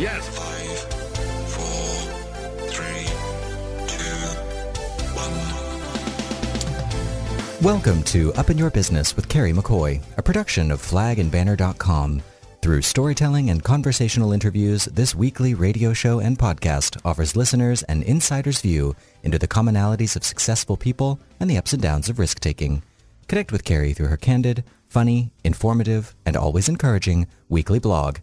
Yes. Five, four, three, two, one. Welcome to Up in Your Business with Carrie McCoy, a production of flagandbanner.com. Through storytelling and conversational interviews, this weekly radio show and podcast offers listeners an insider's view into the commonalities of successful people and the ups and downs of risk-taking. Connect with Carrie through her candid, funny, informative, and always encouraging weekly blog.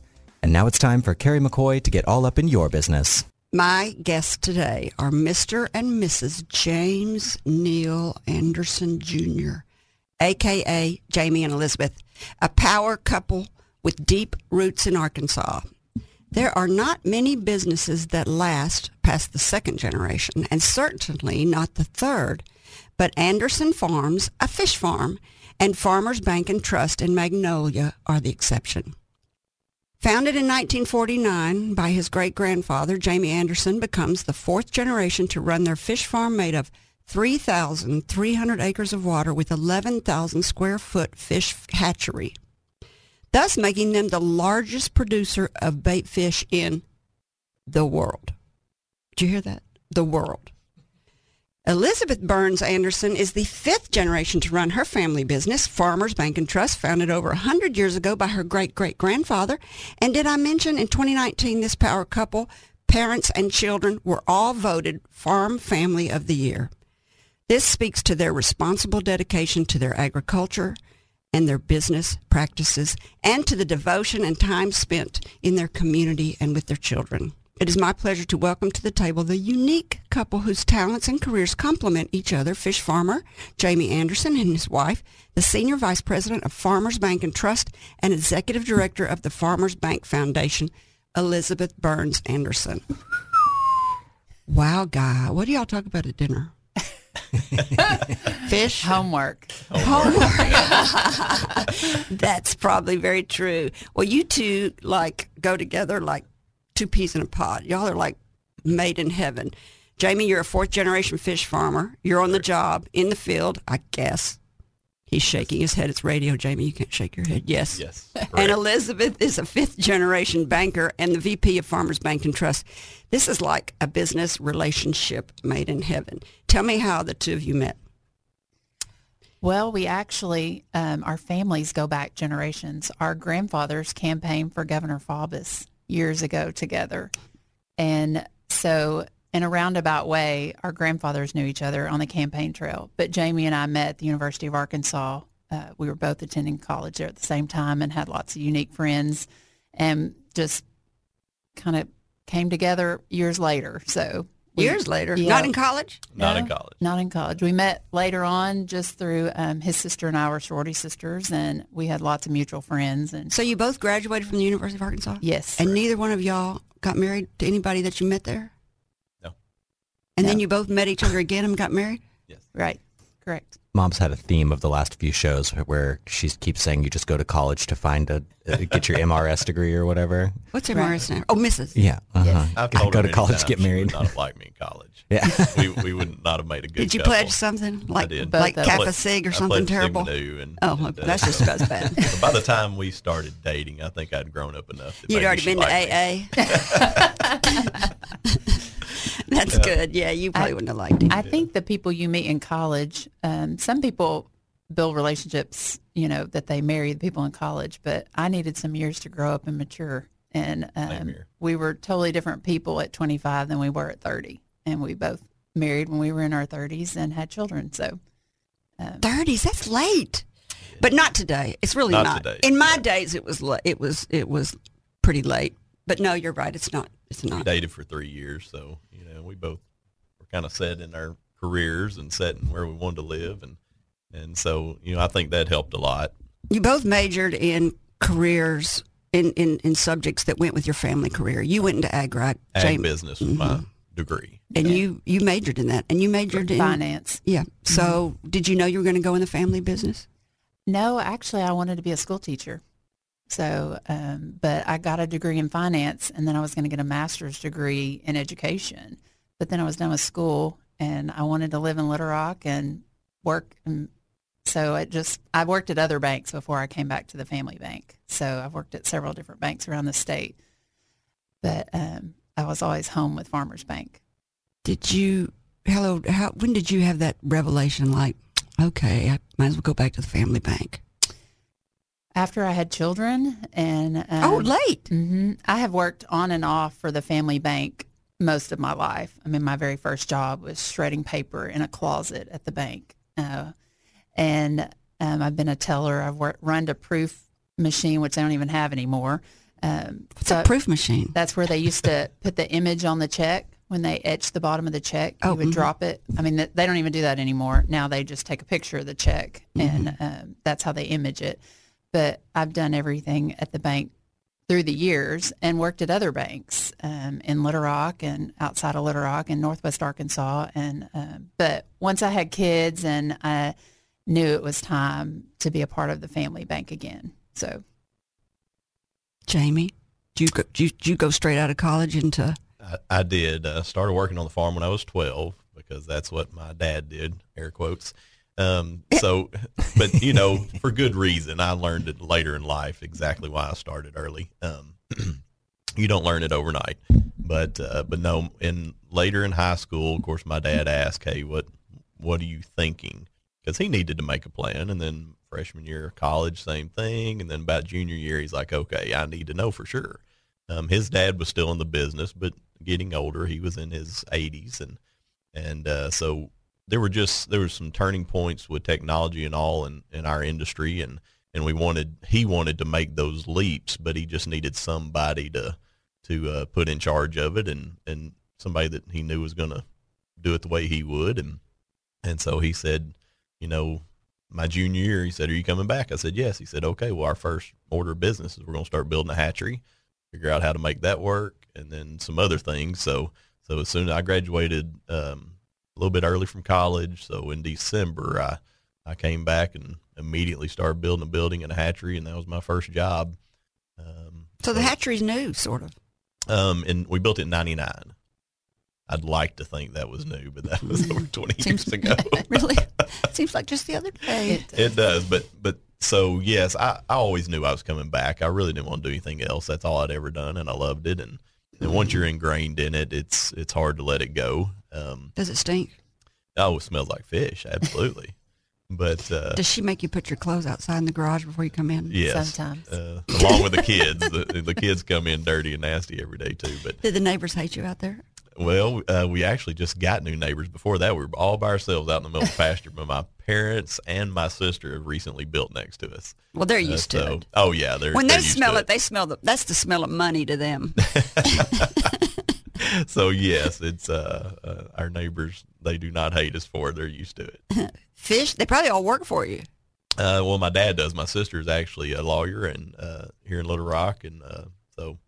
And now it's time for Carrie McCoy to get all up in your business. My guests today are Mr. and Mrs. James Neil Anderson Jr., aka Jamie and Elizabeth, a power couple with deep roots in Arkansas. There are not many businesses that last past the second generation, and certainly not the third. But Anderson Farms, a fish farm, and Farmers Bank and Trust in Magnolia are the exception. Founded in 1949 by his great-grandfather, Jamie Anderson becomes the fourth generation to run their fish farm made of 3,300 acres of water with 11,000 square foot fish hatchery, thus making them the largest producer of bait fish in the world. Did you hear that? The world. Elizabeth Burns Anderson is the fifth generation to run her family business, Farmers Bank and Trust, founded over 100 years ago by her great-great-grandfather. And did I mention in 2019 this power couple, parents and children, were all voted Farm Family of the Year. This speaks to their responsible dedication to their agriculture and their business practices and to the devotion and time spent in their community and with their children. It is my pleasure to welcome to the table the unique couple whose talents and careers complement each other, fish farmer Jamie Anderson and his wife, the Senior Vice President of Farmers Bank and Trust and Executive Director of the Farmers Bank Foundation, Elizabeth Burns Anderson. Wow, guy. What do y'all talk about at dinner? Fish? Homework. Homework. That's probably very true. Well, you two like go together like two peas in a pod. Y'all are like made in heaven. Jamie, you're a fourth generation fish farmer. You're on the job in the field, I guess. He's shaking his head. It's radio, Jamie. You can't shake your head. Yes. Yes. And. Elizabeth is a fifth generation banker and the VP of Farmers Bank and Trust. This is like a business relationship made in heaven. Tell me how the two of you met. Well, we actually, um, our families go back generations. Our grandfathers campaigned for Governor Faubus years ago together. And so in a roundabout way, our grandfathers knew each other on the campaign trail. But Jamie and I met at the University of Arkansas. Uh, we were both attending college there at the same time and had lots of unique friends and just kind of came together years later. So Years later. Yeah. Not in college? Not in college. Not in college. We met later on just through um, his sister and I were sorority sisters, and we had lots of mutual friends. And So you both graduated from the University of Arkansas? yes, And neither one of y'all got married to anybody that you met there? No. And then you both met each other again and got married? Yes. right, correct. Mom's had a theme of the last few shows where she keeps saying you just go to college to find a uh, get your MRS degree or whatever. What's Right. MRS now? Oh, Mrs. Yeah. Uh-huh. I've Go- told go to college, many get times she married. would not have liked me in college. Yeah. we, we would not have made a good Did you couple. pledge something? Like, like of Kappa us. Sig or I something terrible? Nu and, Oh, and, uh, that's just as bad. by the time we started dating, I think I'd grown up enough. You'd already been to. AA. That's good. Yeah, you probably I- wouldn't have liked him. I think the people you meet in college, um, some people build relationships, you know, that they marry the people in college, but I needed some years to grow up and mature. And um, we were totally different people at 25 than we were at 30. And we both married when we were in our 30s and had children. So um, 30s, that's late. But not today. It's really Not not. today, In my yeah. days, it was la- it was it was pretty late. But no, you're right. It's not. It's We not. dated for three years, so you know we both were kind of set in our careers and set in where we wanted to live, and and so you know I think that helped a lot. You both majored in careers in, in, in subjects that went with your family career. You went into ag, right? Ag Jamie? business was my degree. And you you majored in that, and you majored in finance. Yeah. So, mm-hmm. did you know you were going to go in the family business? No, actually, I wanted to be a school teacher. So, um, but I got a degree in finance, and then I was going to get a master's degree in education. But then I was done with school, and I wanted to live in Little Rock and work. And so it just I worked at other banks before I came back to the family bank. So I've worked at several different banks around the state. but um, I was always home with Farmers Bank. Did you, hello, how, when did you have that revelation like, okay, I might as well go back to the family bank? After I had children, and um, oh, late. hmm I have worked on and off for the family bank most of my life. I mean, my very first job was shredding paper in a closet at the bank, uh, and um, I've been a teller. I've worked, run a proof machine, which I don't even have anymore. Um, What's so a proof machine? that's where they used to put the image on the check when they etched the bottom of the check. Oh, you would mhm. drop it. I mean, th- they don't even do that anymore. Now they just take a picture of the check, and um, that's how they image it. But I've done everything at the bank through the years and worked at other banks um, in Little Rock and outside of Little Rock in Northwest Arkansas. And um, but once I had kids and I knew it was time to be a part of the family bank again. So Jamie, did you go, did you, did you go straight out of college into, I, I did. Uh, started working on the farm when I was 12 because that's what my dad did, air quotes. Um, so, but you know, for good reason. I learned it later in life exactly why I started early. Um, you don't learn it overnight, but uh, but no. In later in high school, of course, my dad asked, "Hey, what what are you thinking?" Because he needed to make a plan, and then freshman year of college, same thing, and then about junior year, he's like, "Okay, I need to know for sure." Um, his dad was still in the business, but getting older, he was in his 80s, and and uh, so there were just there were some turning points with technology and all in, in our industry, and and we wanted he wanted to make those leaps, but he just needed somebody to to uh, put in charge of it, and and somebody that he knew was going to do it the way he would, and and so he said, you know, my junior year, he said, "Are you coming back?" I said, "Yes." He said, "Okay, well, our first order of business is we're going to start building a hatchery, figure out how to make that work, and then some other things." So, so as soon as I graduated um, a little bit early from college, so in December, I I came back and immediately started building a building and a hatchery, and that was my first job. Um, so the hatchery's new, sort of. um, and we built it in '99. I'd like to think that was new, but that was over 20 Seems- years ago. really? Seems like just the other day. it, It does, but but so yes, I, I always knew I was coming back. I really didn't want to do anything else. That's all I'd ever done, and I loved it. And and once you're ingrained in it, it's it's hard to let it go. Um, Does it stink? oh, it smells like fish, absolutely. but uh, Does she make you put your clothes outside in the garage before you come in? yes, Sometimes. uh, along with the kids, the, the kids come in dirty and nasty every day too. But Did the neighbors hate you out there? Well, uh, we actually just got new neighbors. Before that, we were all by ourselves out in the middle of the pasture. But my parents and my sister have recently built next to us. Well, they're Uh, used to it. Oh yeah, they're When they're they used smell to it, they smell the. That's the smell of money to them. so yes, it's uh, uh, our neighbors. They do not hate us for it. They're used to it. Fish, they probably all work for you. Uh, well, my dad does. My sister is actually a lawyer and uh, here in Little Rock, and uh, so,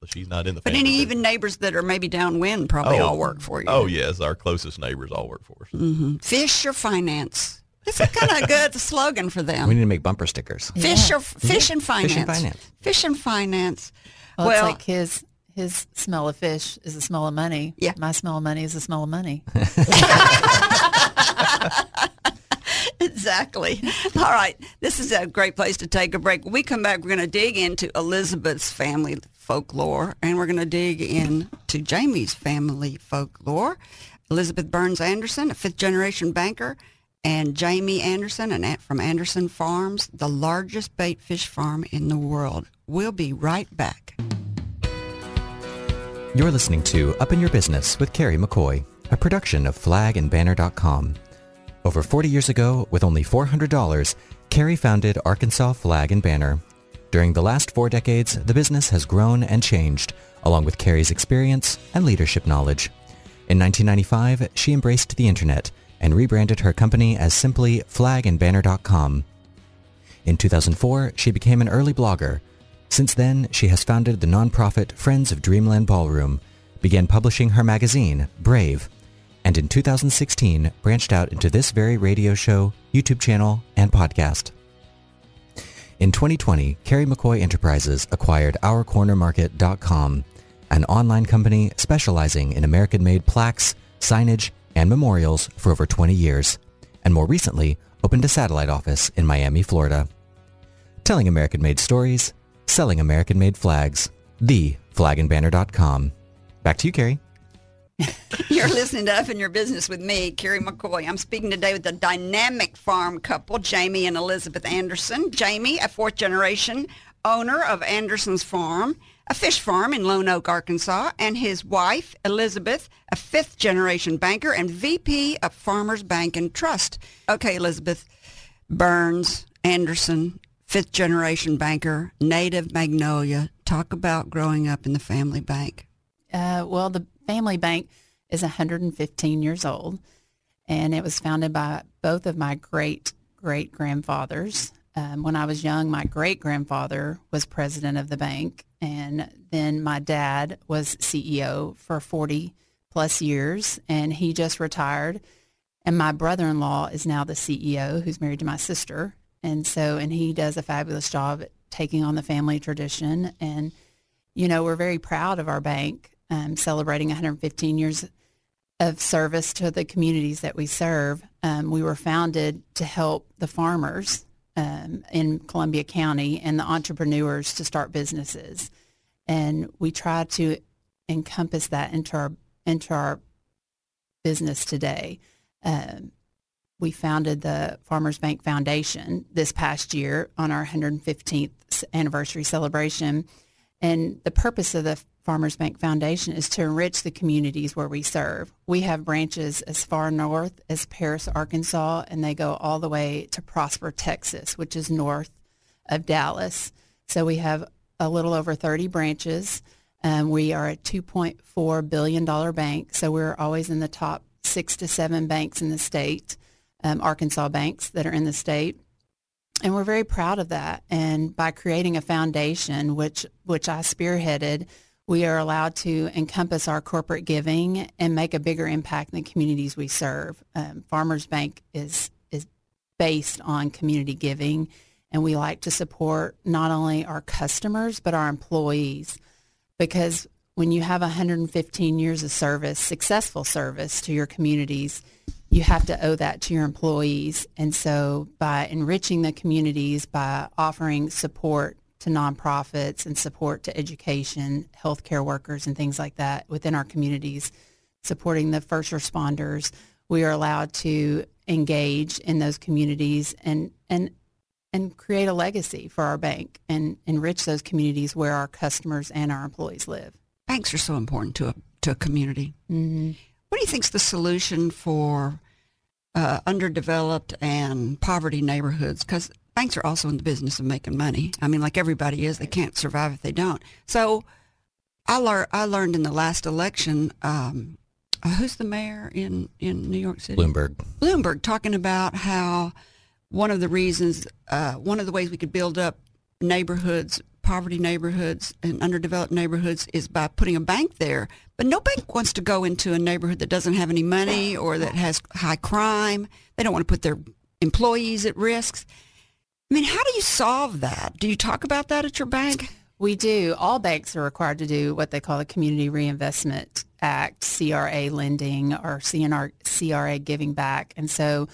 so she's not in the. But family any business. even neighbors that are maybe downwind probably all work for you. Oh yes, our closest neighbors all work for us. hmm Fish or finance. It's a kind of good slogan for them. We need to make bumper stickers. Fish Yeah. or fish and finance. Fish and finance. Fish and finance. Well, Well- it's like his his smell of fish is the smell of money. Yeah. My smell of money is the smell of money. Exactly. All right. This is a great place to take a break. When we come back, we're going to dig into Elizabeth's family folklore and we're going to dig into Jamie's family folklore. Elizabeth Burns Anderson, a fifth generation banker, and Jamie Anderson an aunt from Anderson Farms, the largest bait fish farm in the world. We'll be right back. You're listening to Up in Your Business with Carrie McCoy, a production of flagandbanner.com. Over 40 years ago, with only $400, Carrie founded Arkansas Flag and Banner. During the last four decades, the business has grown and changed, along with Carrie's experience and leadership knowledge. In 1995, she embraced the internet and rebranded her company as simply flagandbanner.com. In 2004, she became an early blogger. Since then, she has founded the nonprofit Friends of Dreamland Ballroom, began publishing her magazine, Brave, and in 2016 branched out into this very radio show, YouTube channel, and podcast. In 2020, Carrie McCoy Enterprises acquired OurCornerMarket.com, an online company specializing in American-made plaques, signage, and memorials for over 20 years, and more recently opened a satellite office in Miami, Florida. Telling American-made stories, selling American-made flags, the flagandbanner.com. Back to you, Carrie. You're listening to Up in Your Business with me, Carrie McCoy. I'm speaking today with the dynamic farm couple, Jamie and Elizabeth Anderson. Jamie, a fourth generation owner of Anderson's Farm, a fish farm in Lonoke, Arkansas, and his wife, Elizabeth, a fifth generation banker and VP of Farmers Bank and Trust. Okay, Elizabeth, Burns, Anderson, fifth generation banker, native Magnolia. Talk about growing up in the family bank. Uh, well, the family bank is 115 years old, and it was founded by both of my great great grandfathers. Um, when I was young, my great grandfather was president of the bank, and then my dad was CEO for 40 plus years, and he just retired. And my brother-in-law is now the CEO, who's married to my sister, and so and he does a fabulous job at taking on the family tradition. And you know, we're very proud of our bank, um, celebrating 115 years of service to the communities that we serve. Um, we were founded to help the farmers um, in Columbia County and the entrepreneurs to start businesses, and we try to encompass that into our into our business today. Um, we founded the Farmers Bank Foundation this past year on our 115th anniversary celebration. And the purpose of the Farmers Bank Foundation is to enrich the communities where we serve. We have branches as far north as Paris, Arkansas, and they go all the way to Prosper, Texas, which is north of Dallas. So we have a little over 30 branches. Um, we are a $2.4 billion bank, so we're always in the top six to seven banks in the state, um, Arkansas banks that are in the state. And we're very proud of that. And by creating a foundation, which, which I spearheaded, we are allowed to encompass our corporate giving and make a bigger impact in the communities we serve. Um, Farmers Bank is is based on community giving, and we like to support not only our customers but our employees, because when you have 115 years of service, successful service to your communities, you have to owe that to your employees. And so by enriching the communities, by offering support to nonprofits and support to education, healthcare workers, and things like that within our communities, supporting the first responders. We are allowed to engage in those communities and and and create a legacy for our bank and enrich those communities where our customers and our employees live. Banks are so important to a to a community. Mm-hmm. What do you think is the solution for uh, underdeveloped and poverty neighborhoods? Because banks are also in the business of making money. I mean, like everybody is, they can't survive if they don't. So I, lear- I learned in the last election, um, uh, who's the mayor in, in New York City? Bloomberg. Bloomberg talking about how one of the reasons, uh, one of the ways we could build up neighborhoods, poverty neighborhoods and underdeveloped neighborhoods is by putting a bank there. But no bank wants to go into a neighborhood that doesn't have any money or that has high crime. They don't want to put their employees at risks. I mean, how do you solve that? Do you talk about that at your bank? We do. All banks are required to do what they call the Community Reinvestment Act, CRA lending or CNR, CRA giving back. And so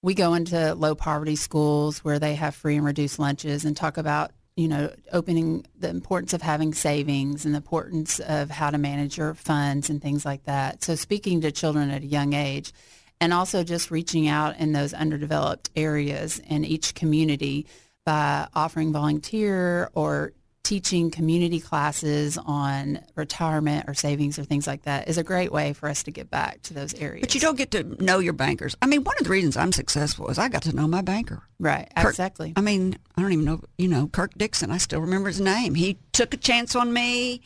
we go into low poverty schools where they have free and reduced lunches and talk about, you know, opening the importance of having savings and the importance of how to manage your funds and things like that. So speaking to children at a young age and also just reaching out in those underdeveloped areas in each community by offering volunteer or teaching community classes on retirement or savings or things like that is a great way for us to get back to those areas. But you don't get to know your bankers. I mean, one of the reasons I'm successful is I got to know my banker. right, Kirk- exactly. I mean, I don't even know, you know, Kirk Dixon. I still remember his name. He took a chance on me,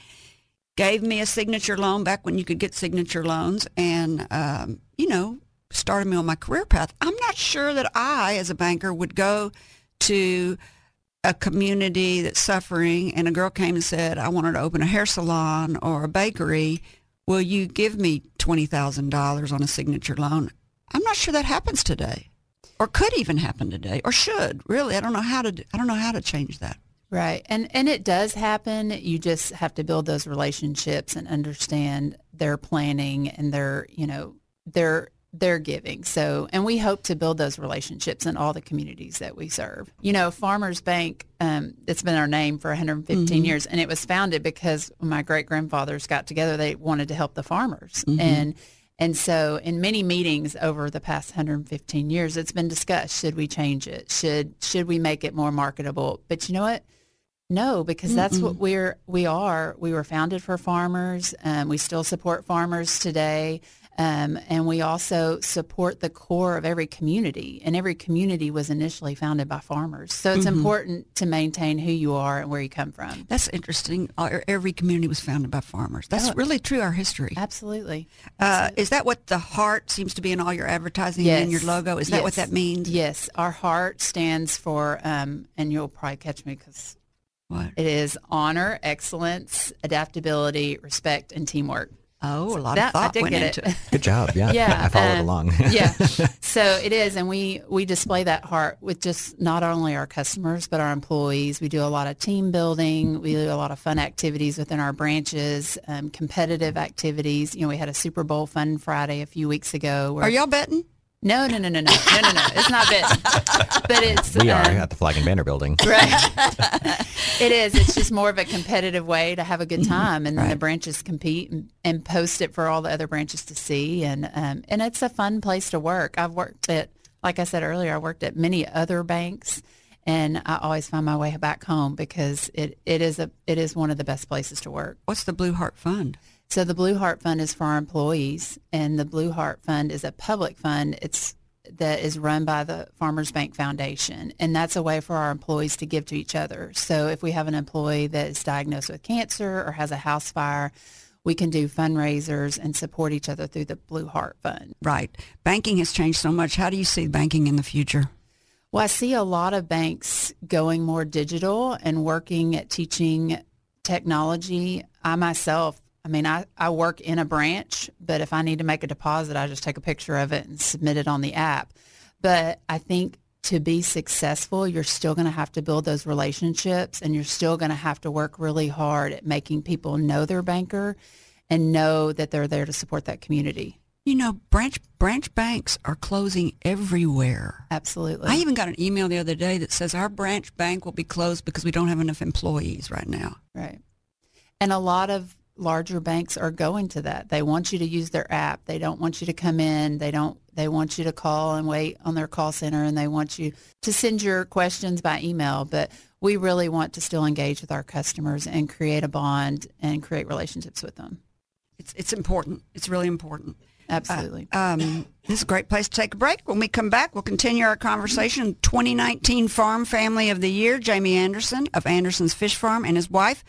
gave me a signature loan back when you could get signature loans, and um, you know, started me on my career path. I'm not sure that I, as a banker, would go to a community that's suffering, and a girl came and said, "I wanted to open a hair salon or a bakery. Will you give me twenty thousand dollars on a signature loan?" I'm not sure that happens today or could even happen today or should really i don't know how to do- i don't know how to change that Right. And and it does happen. You just have to build those relationships and understand their planning and their, you know, their they're giving. So, and we hope to build those relationships in all the communities that we serve. You know, Farmers Bank, um, it's been our name for 115 Mm-hmm. years, and it was founded because when my great grandfathers got together, they wanted to help the farmers, Mm-hmm. and and so in many meetings over the past 115 years, it's been discussed: should we change it? Should should we make it more marketable? But you know what? No, because that's what we're we are. We were founded for farmers. Um, we still support farmers today, um, and we also support the core of every community. And every community was initially founded by farmers, so it's important to maintain who you are and where you come from. That's interesting. Uh, Every community was founded by farmers. That's Oh. really true. Our history. Absolutely. Uh, is that what the heart seems to be in all your advertising and in your logo? Is that what that means? Yes, our heart stands for, um, and you'll probably catch me because What? it is honor, excellence, adaptability, respect, and teamwork. Oh, a lot That- of I thought did went get into it. it. Good job. Yeah. Yeah, I followed um, along. yeah. So it is, and we we display that heart with just not only our customers but our employees. We do a lot of team building. We do a lot of fun activities within our branches, um, competitive activities. You know, we had a Super Bowl Fun Friday a few weeks ago. Where, Are y'all betting? No, no, no, no, no, no, no, no. It's not betting, but it's we are um, at the Flag and Banner building. Right. it is. It's just more of a competitive way to have a good time, and then the branches compete and, and post it for all the other branches to see, and um, and it's a fun place to work. I've worked at, like I said earlier, I worked at many other banks, and I always find my way back home because it, it is a it is one of the best places to work. What's the Blue Heart Fund? So the Blue Heart Fund is for our employees, and the Blue Heart Fund is a public fund. It's that is run by the Farmers Bank Foundation, and that's a way for our employees to give to each other. So if we have an employee that is diagnosed with cancer or has a house fire, we can do fundraisers and support each other through the Blue Heart Fund. Right. Banking has changed so much. How do you see banking in the future? Well, I see a lot of banks going more digital and working at teaching technology. I myself, I mean, I, I work in a branch, but if I need to make a deposit, I just take a picture of it and submit it on the app. But I think to be successful, you're still going to have to build those relationships and you're still going to have to work really hard at making people know their banker and know that they're there to support that community. You know, branch branch banks are closing everywhere. Absolutely. I even got an email the other day that says our branch bank will be closed because we don't have enough employees right now. Right. And a lot of larger banks are going to that. They want you to use their app. They don't want you to come in. They don't they want you to call and wait on their call center and they want you to send your questions by email, but we really want to still engage with our customers and create a bond and create relationships with them. It's it's important. It's really important. Absolutely. Um, this is a great place to take a break. When we come back, we'll continue our conversation. 2019 Farm Family of the Year, Jamie Anderson of Anderson's Fish Farm and his wife,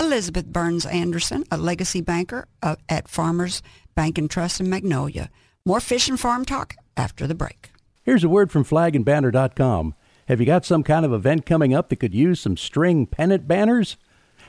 Elizabeth Burns Anderson, a legacy banker uh, at Farmers Bank and Trust in Magnolia. More fish and farm talk after the break. Here's a word from flagandbanner.com. Have you got some kind of event coming up that could use some string pennant banners?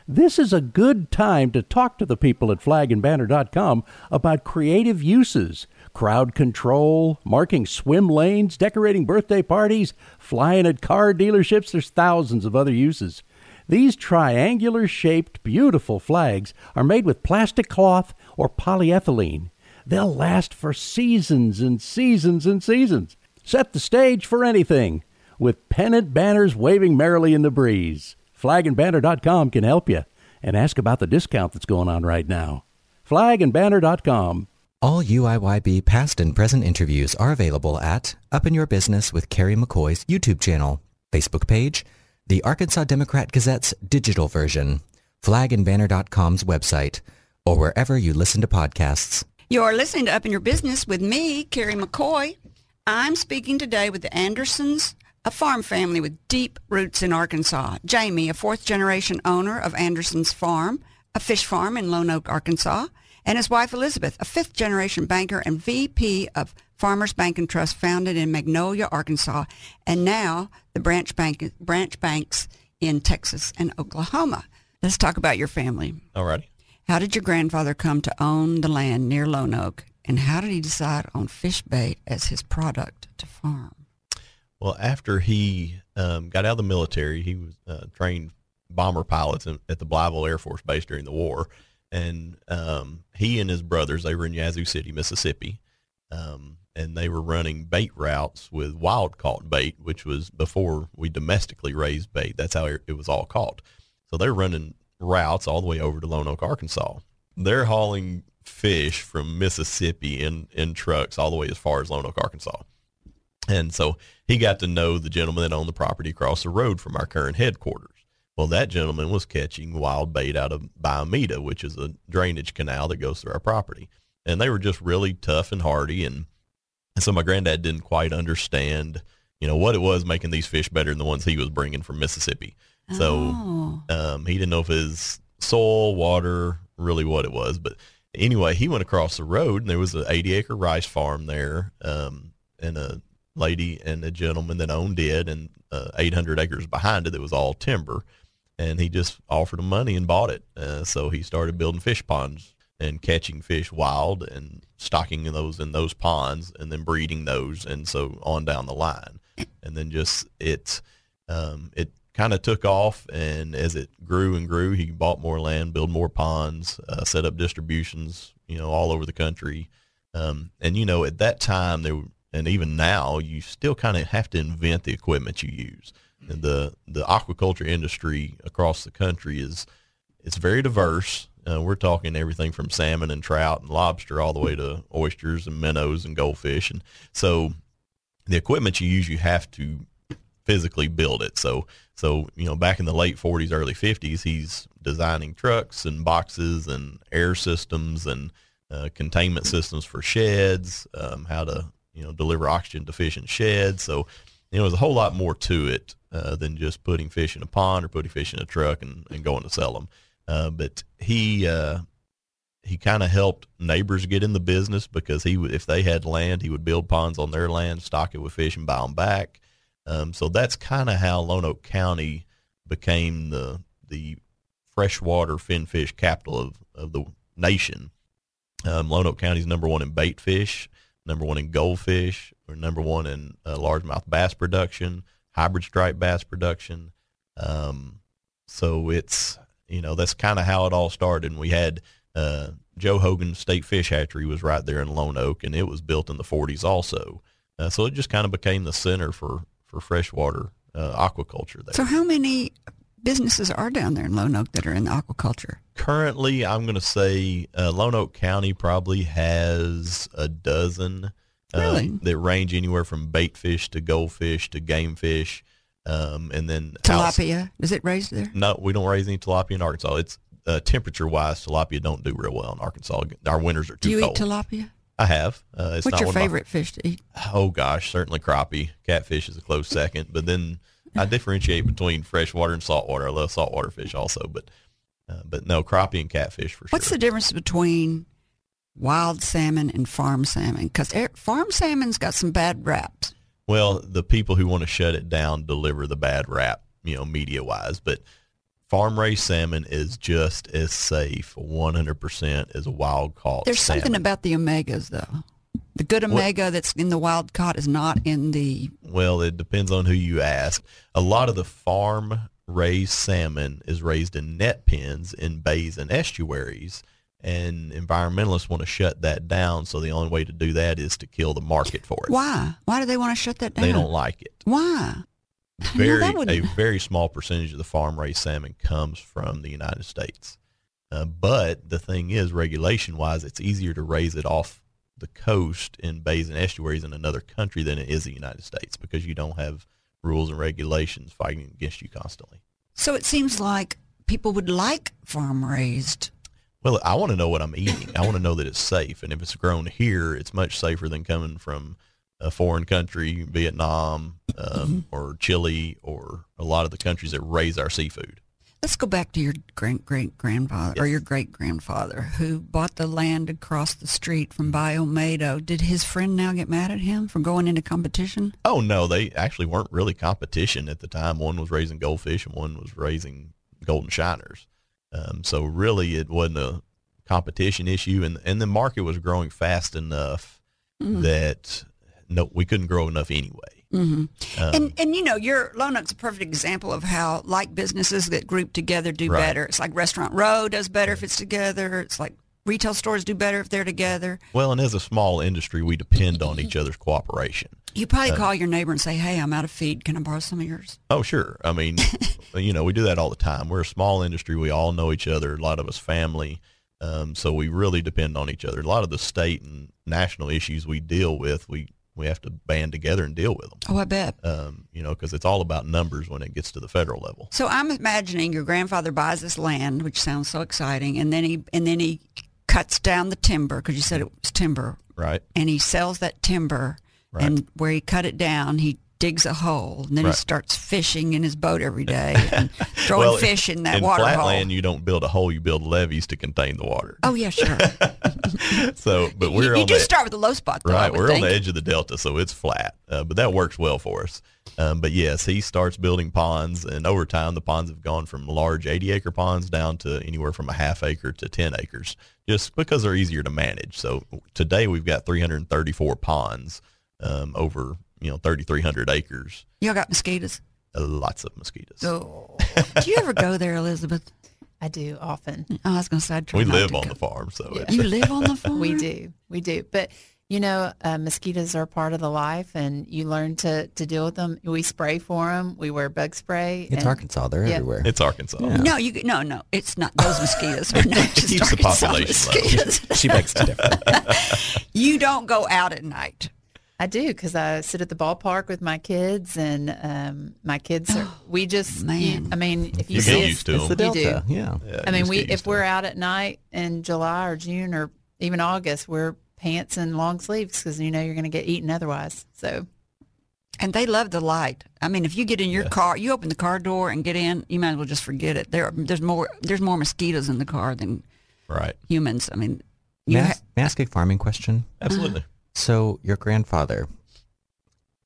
This is a good time to talk to the people at flagandbanner.com about creative uses, crowd control, marking swim lanes, decorating birthday parties, flying at car dealerships. There's thousands of other uses. These triangular shaped, beautiful flags are made with plastic cloth or polyethylene. They'll last for seasons and seasons and seasons. Set the stage for anything with pennant banners waving merrily in the breeze. Flagandbanner.com can help you and ask about the discount that's going on right now. Flagandbanner.com. All UIYB past and present interviews are available at Up in Your Business with Carrie McCoy's YouTube channel, Facebook page, the Arkansas Democrat Gazette's digital version, flagandbanner.com's website, or wherever you listen to podcasts. You're listening to Up in Your Business with me, Carrie McCoy. I'm speaking today with the Andersons, a farm family with deep roots in Arkansas. Jamie, a fourth generation owner of Anderson's Farm, a fish farm in Lonoke, Arkansas, and his wife Elizabeth, a fifth generation banker and VP of Farmers Bank and Trust founded in Magnolia, Arkansas, and now the branch bank branch banks in Texas and Oklahoma. Let's talk about your family. Alrighty. How did your grandfather come to own the land near Lonoke, and how did he decide on fish bait as his product to farm? Well, after he um, got out of the military, he was uh, trained bomber pilots in, at the Blytheville Air Force Base during the war, and um, he and his brothers they were in Yazoo City, Mississippi, um, and they were running bait routes with wild caught bait, which was before we domestically raised bait. That's how it was all caught. So they're running routes all the way over to Lonoke, Arkansas. They're hauling fish from Mississippi in, in trucks all the way as far as Lonoke, Arkansas. And so he got to know the gentleman that owned the property across the road from our current headquarters. Well, that gentleman was catching wild bait out of Bayou Meto, which is a drainage canal that goes through our property. And they were just really tough and hardy. And, and so my granddad didn't quite understand, you know, what it was making these fish better than the ones he was bringing from Mississippi. So Oh. um, he didn't know if his soil, water, really what it was. But anyway, he went across the road and there was an 80 acre rice farm there. Um, and a lady and a gentleman that owned it and uh, 800 acres behind it that was all timber. And he just offered him money and bought it. Uh, so he started building fish ponds and catching fish wild and stocking those in those ponds and then breeding those. And so on down the line. And then just it, um, it kind of took off. And as it grew and grew, he bought more land, built more ponds, uh, set up distributions, you know, all over the country. Um, and you know, at that time there, and even now, you still kind of have to invent the equipment you use. And the the aquaculture industry across the country is it's very diverse. Uh, we're talking everything from salmon and trout and lobster all the way to oysters and minnows and goldfish. And so the equipment you use, you have to physically build it. So, so you know, back in the late 40s, early 50s, he's designing trucks and boxes and air systems and uh, containment systems for sheds, um, how to you know deliver oxygen in sheds. So, you know, there's a whole lot more to it uh, than just putting fish in a pond or putting fish in a truck and, and going to sell them. Uh, but he uh, he kind of helped neighbors get in the business because he if they had land, he would build ponds on their land, stock it with fish, and buy them back. Um, so that's kind of how Lonoke County became the the freshwater finfish capital of, of the nation. Um, Lonoke County is number one in bait fish, number one in goldfish, or number one in uh, largemouth bass production, hybrid striped bass production. Um, so it's you know that's kind of how it all started. And we had uh, Joe Hogan State Fish Hatchery was right there in Lonoke, and it was built in the 40s also. Uh, so it just kind of became the center for for freshwater uh, aquaculture there. So how many businesses are down there in Lonoke that are in aquaculture? Currently, I'm going to say uh, Lonoke County probably has a dozen uh, Really? that range anywhere from bait fish to goldfish to game fish, um, and then Tilapia, is it raised there? No, we don't raise any tilapia in Arkansas. It's uh, temperature wise, tilapia don't do real well in Arkansas. Our winters are too cold. Do you cold. eat tilapia? I have. Uh, it's What's not your of my- favorite fish to eat? oh gosh, certainly crappie. Catfish is a close second, but then I differentiate between freshwater and saltwater. I love saltwater fish also, but uh, but no crappie and catfish for What's sure. What's the difference between wild salmon and farm salmon? Because farm salmon's got some bad raps. Well, the people who want to shut it down deliver the bad rap, you know, media wise. But farm raised salmon is just as safe 100% as a wild caught There's salmon. something about the omegas, though. The good omega that's in the wild caught is not in the. Well, it depends on who you ask. A lot of the farm raised salmon is raised in net pens in bays and estuaries. And environmentalists want to shut that down. So the only way to do that is to kill the market for it. Why? Why do they want to shut that down? They don't like it. Why? Very would- a very small percentage of the farm raised salmon comes from the United States. Uh, but the thing is, regulation wise, it's easier to raise it off the coast in bays and estuaries in another country than it is the United States because you don't have rules and regulations fighting against you constantly. So it seems like people would like farm raised. Well, I want to know what I'm eating. I want to know that it's safe, and if it's grown here, it's much safer than coming from a foreign country, Vietnam um, or Chile, or a lot of the countries that raise our seafood. Let's go back to your great great grandfather or your great grandfather who bought the land across the street from Bayou Meto. Did his friend now get mad at him for going into competition? Oh no, they actually weren't really competition at the time. One was raising goldfish and one was raising golden shiners. Um, so really, it wasn't a competition issue, and and the market was growing fast enough that no, we couldn't grow enough anyway. Mm-hmm. Um, and and you know, your Lonoke's a perfect example of how like businesses that group together do Right. better. It's like Restaurant Row does better if it's together. It's like retail stores do better if they're together. Well, and as a small industry, we depend on each other's cooperation. You probably call your neighbor and say, "Hey, I'm out of feed. Can I borrow some of yours?" Oh, sure. I mean, you know, we do that all the time. We're a small industry. We all know each other. A lot of us family. Um, so we really depend on each other. A lot of the state and national issues we deal with, we, we have to band together and deal with them. Oh, I bet. Um, you know, because it's all about numbers when it gets to the federal level. So I'm imagining your grandfather buys this land, which sounds so exciting, and then he and then he cuts down the timber because you said it was timber, Right. and he sells that timber, Right. and where he cut it down, he digs a hole, and then he starts fishing in his boat every day and throwing Well, fish in that in water hole. flatland, you don't build a hole; you build levees to contain the water. Oh yeah, sure. So, but we're you on do the, start with a low spot, though. Right, we're think. on the edge of the delta, so it's flat, uh, but that works well for us. Um, but yes, he starts building ponds, and over time, the ponds have gone from large 80 acre ponds down to anywhere from a half acre to 10 acres, just because they're easier to manage. So today we've got 334 ponds um, over you know 3,300 acres, Y'all got mosquitoes. uh, lots of mosquitoes. Oh, do you ever go there, Elizabeth? I do often. Oh, I was going to say I'd we live on go. the farm, so Yeah. it's, You live on the farm. We do. We do. But you know, uh, mosquitoes are part of the life, and you learn to to deal with them. We spray for them. We wear bug spray. It's and- Arkansas. They're Yeah. everywhere. it's Arkansas. No, you no no. It's not those mosquitoes. Are not just Keeps the Arkansas population low. mosquitoes. she makes to differ. You don't go out at night. I do because I sit at the ballpark with my kids, and um, my kids are. We just. Man. You, I mean, if you, You see get us- used to it's the them. You do. Yeah. Yeah, I mean, we if we're out at night in July or June or even August, we're pants and long sleeves because you know you're going to get eaten otherwise. So And they love the light. I mean, if you get in your car, you open the car door and get in, you might as well just forget it. There, there's more. There's more mosquitoes in the car than right, humans. I mean, May you I, ha- may I ask a farming question? absolutely. So your grandfather,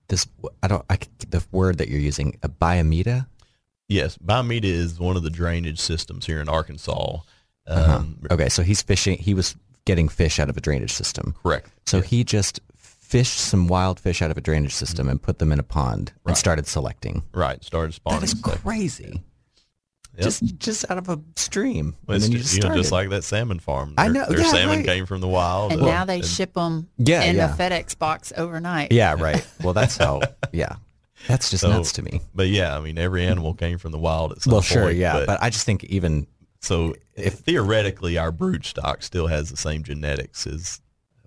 this I don't I, the word that you're using, a Bayou Meto. Yes, Bayou Meto is one of the drainage systems here in Arkansas. Uh-huh. Um, Okay, so he's fishing. He was getting fish out of a drainage system. Correct. So he just fished some wild fish out of a drainage system and put them in a pond and started selecting. Right. Started spawning. That is crazy. Yep. Just just out of a stream, Well, and then you just, just you know, just like that salmon farm. I Their- know, Their yeah, salmon right. came from the wild. and uh, now they and- ship them Yeah, in yeah. a FedEx box overnight. yeah, right. Well, that's how. Yeah, that's just So- nuts to me. But yeah, I mean, every animal came from the wild at some Well, point. sure, yeah, But, but I just think even so if- theoretically, our brood stock still has the same genetics as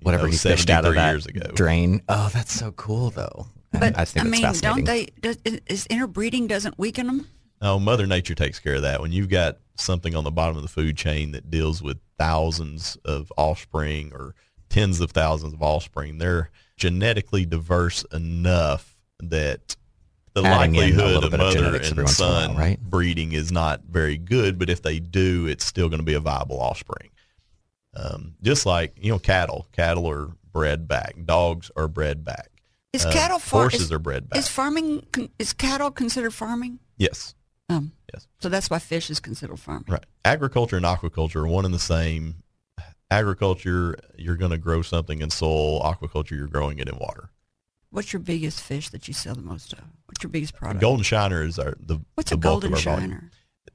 whatever know, he fished out of that years ago. drain. Oh, that's so cool, though. but I think I mean, don't they? Does, is- is interbreeding doesn't weaken them? Oh, Mother Nature takes care of that. When you've got something on the bottom of the food chain that deals with thousands of offspring or tens of thousands of offspring, they're genetically diverse enough that the Adding likelihood of bit of mother and every once in a while, son right? breeding is not very good. But if they do, it's still going to be a viable offspring. Um, just like you know, cattle. Cattle are bred back. Dogs are bred back. Is Uh, cattle far- horses is- are bred back. Is farming is cattle considered farming? yes. Um, Yes. So that's why fish is considered farming. Right. Agriculture and aquaculture are one and the same. Agriculture, you're going to grow something in soil. Aquaculture, you're growing it in water. What's your biggest fish that you sell the most of? What's your biggest product? Golden shiner is our the What's the a golden volume. shiner?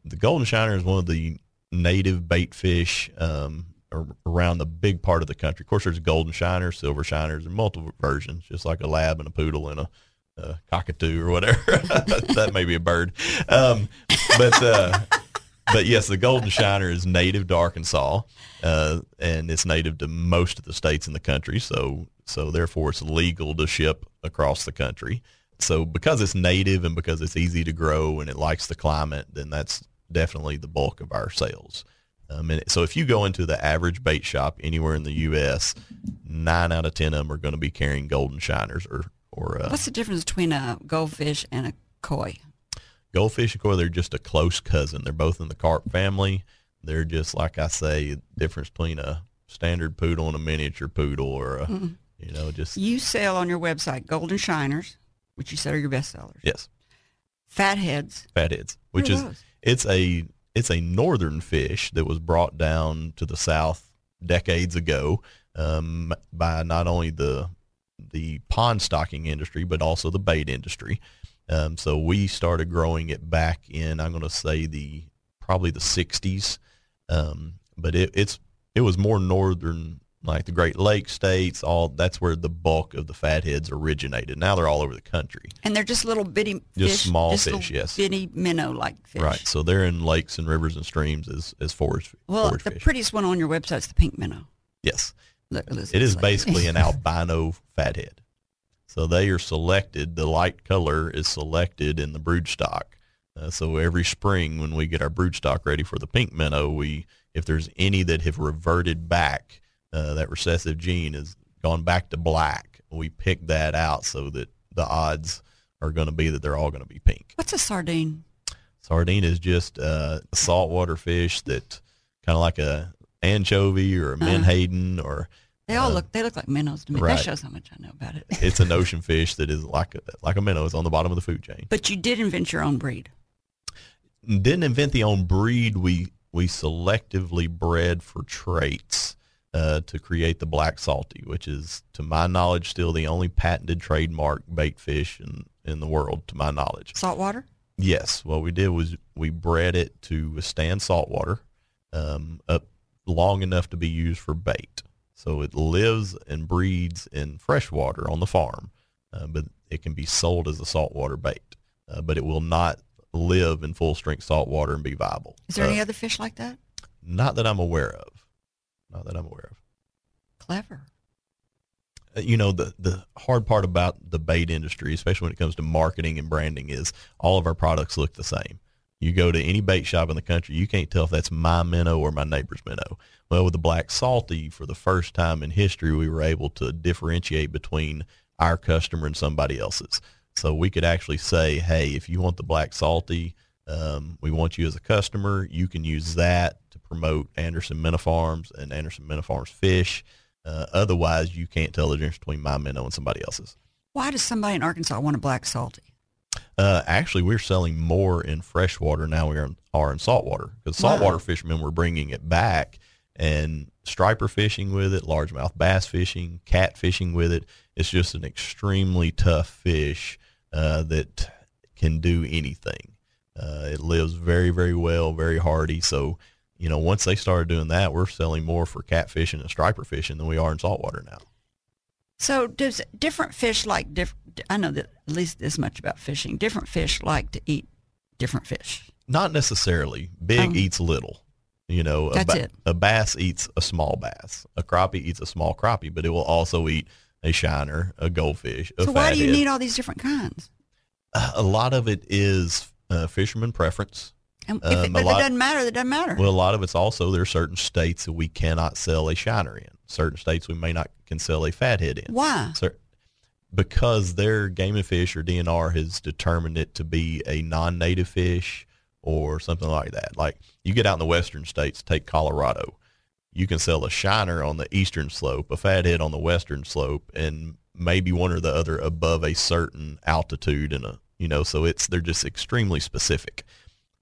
The golden shiner is one of the native bait fish um, around the big part of the country. Of course, there's golden shiners, silver shiners, and multiple versions, just like a lab and a poodle and a, a cockatoo or whatever. that may be a bird, um, but. Uh, but yes, the golden shiner is native to Arkansas, uh, and it's native to most of the states in the country. So, so therefore, it's legal to ship across the country. So, because it's native and because it's easy to grow and it likes the climate, then that's definitely the bulk of our sales. Um, and so, if you go into the average bait shop anywhere in the U.S., nine out of ten of them are going to be carrying golden shiners or or uh, What's the difference between a goldfish and a koi? goldfish and koi they're just a close cousin they're both in the carp family they're just like i say difference between a standard poodle and a miniature poodle or a you know just You sell on your website golden shiners, which you said are your best sellers. yes Fatheads. fatheads which is those? it's a it's a northern fish that was brought down to the south decades ago um, by not only the the pond stocking industry but also the bait industry. Um, so we started growing it back in I'm going to say the probably the 60s, um, but it, it's it was more northern, like the Great Lakes states. All that's where the bulk of the fatheads originated. Now they're all over the country. And they're just little bitty Just fish. small little fish, yes. Bitty minnow-like fish. Right. So they're in lakes and rivers and streams as as forage fish. Well, forage the fish. prettiest one on your website is the pink minnow. yes. It is basically an albino fathead. So they are selected. The light color is selected in the brood stock. Uh, so every spring when we get our brood stock ready for the pink minnow, we if there's any that have reverted back, uh, that recessive gene has gone back to black. We pick that out so that the odds are going to be that they're all going to be pink. What's a sardine? Sardine is just uh, a saltwater fish that kind of like a anchovy or a Uh-huh. menhaden or They all Uh, look. They look like minnows to me. right. That shows how much I know about it. it's an ocean fish that is like a, like a minnow. It's on the bottom of the food chain. But you did invent your own breed. Didn't invent the own breed. We we selectively bred for traits uh, to create the black salty, which is, to my knowledge, still the only patented trademark bait fish in in the world. To my knowledge, Saltwater. yes. What we did was we bred it to withstand saltwater um, up long enough to be used for bait. So it lives and breeds in fresh water on the farm, uh, but it can be sold as a saltwater bait. Uh, but it will not live in full strength salt water and be viable. Is there Uh, any other fish like that? Not that I'm aware of. Not that I'm aware of. Clever. Uh, you know the the hard part about the bait industry, especially when it comes to marketing and branding, is all of our products look the same. You go to any bait shop in the country, you can't tell if that's my minnow or my neighbor's minnow. Well, with the black salty, for the first time in history, we were able to differentiate between our customer and somebody else's. So we could actually say, hey, if you want the black salty, um, we want you as a customer. You can use that to promote Anderson Minnow Farms and Anderson Minnow Farms fish. Uh, otherwise, you can't tell the difference between my minnow and somebody else's. Why does somebody in Arkansas want a black salty? Uh, actually, we're selling more in freshwater now we are in, are in saltwater because Wow. saltwater fishermen were bringing it back and striper fishing with it, largemouth bass fishing, cat fishing with it. It's just an extremely tough fish uh, that can do anything. Uh, it lives very, very well, very hardy. So, you know, once they started doing that, we're selling more for cat fishing and striper fishing than we are in saltwater now. So does different fish like different? I know that at least this much about fishing. Different fish like to eat different fish. Not necessarily. Big Um, eats little. You know, a, it. a bass eats a small bass. A crappie eats a small crappie, but it will also eat a shiner, a goldfish, a So why do you fathead. need all these different kinds? a lot of it is uh, fisherman preference. And if it, Um, but lot- it doesn't matter, it doesn't matter. Well, a lot of it's also there are certain states that we cannot sell a shiner in. Certain states we may not can sell a fathead in. why? Cer- because their game and fish or DNR has determined it to be a non-native fish or something like that. Like you get out in the western states, take Colorado, you can sell a shiner on the eastern slope, a fathead on the western slope, and maybe one or the other above a certain altitude and a you know. So it's they're just extremely specific.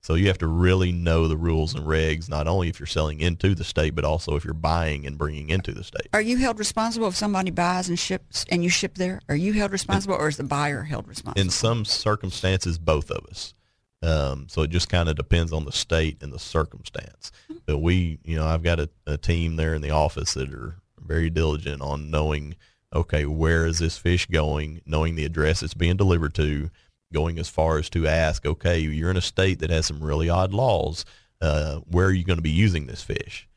So you have to really know the rules and regs, not only if you're selling into the state, but also if you're buying and bringing into the state. Are you held responsible if somebody buys and ships and you ship there? Are you held responsible or is the buyer held responsible? in some circumstances, both of us. Um, so it just kind of depends on the state and the circumstance. But we, you know, I've got a, a team there in the office that are very diligent on knowing, okay, where is this fish going, knowing the address it's being delivered to, going as far as to ask, okay, you're in a state that has some really odd laws. Uh, where are you going to be using this fish?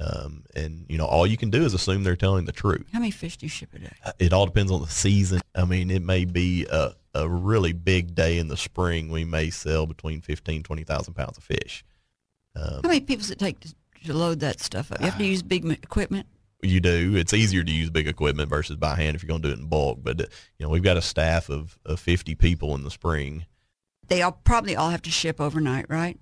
Um, and you know, all you can do is assume they're telling the truth How many fish do you ship a day? it all depends on the season. I mean, it may be a, a really big day in the spring. We may sell between 15, 20,000 pounds of fish. Um, How many people does it take to, to load that stuff up? You have to use big equipment. You do. It's easier to use big equipment versus by hand if you're going to do it in bulk. But, uh, you know, we've got a staff of, of 50 people in the spring. They all probably all have to ship overnight, right?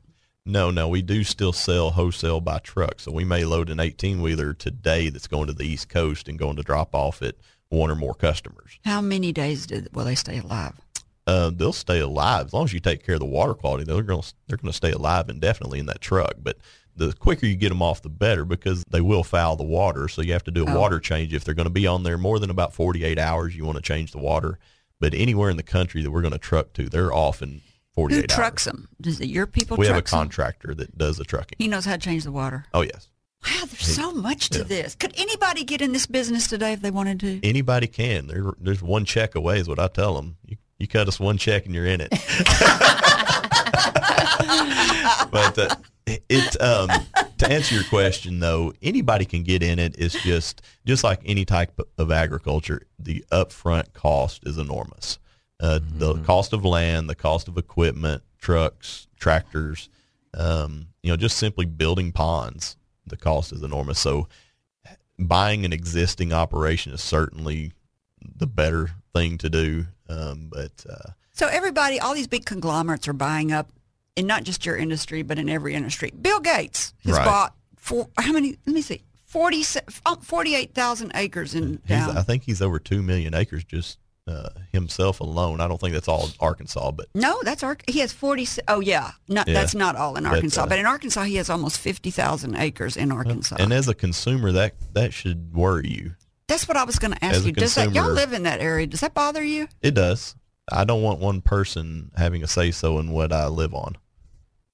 No, no, we do still sell wholesale by truck. So we may load an 18 wheeler today that's going to the East Coast and going to drop off at one or more customers. How many days did, will they stay alive? uh, they'll stay alive as long as you take care of the water quality. They're going to they're going to stay alive indefinitely in that truck. But the quicker you get them off, the better because they will foul the water. So you have to do a Oh. water change if they're going to be on there more than about 48 hours. You want to change the water. But anywhere in the country that we're going to truck to, they're off in 48 Who hours. trucks them? Does it your people We have a contractor that does the trucking. He knows how to change the water. Oh yes, Wow, there's so much to this. Could anybody get in this business today if they wanted to? Anybody can. There, there's one check away, is what I tell them. You, you cut us one check and you're in it. but uh, it um, to answer your question though, anybody can get in it. It's just just like any type of agriculture, the upfront cost is enormous. Uh, The cost of land, the cost of equipment, trucks, tractors, um, you know, just simply building ponds, the cost is enormous. So buying an existing operation is certainly the better thing to do. Um, but uh, So everybody, all these big conglomerates are buying up, in not just your industry, but in every industry. Bill Gates has Right. bought for how many? Let me see, 40, oh, 48,000 acres in he's. I think he's over two million acres just uh, himself alone. I don't think that's all Arkansas, but no, that's Ark. He has forty. Oh yeah, not, Yeah. that's not all in Arkansas, uh, but in Arkansas he has almost fifty thousand acres in Arkansas. and as a consumer, that that should worry you. that's what I was going to ask as you. Does that y'all live in that area? Does that bother you? It does. I don't want one person having a say so in what I live on,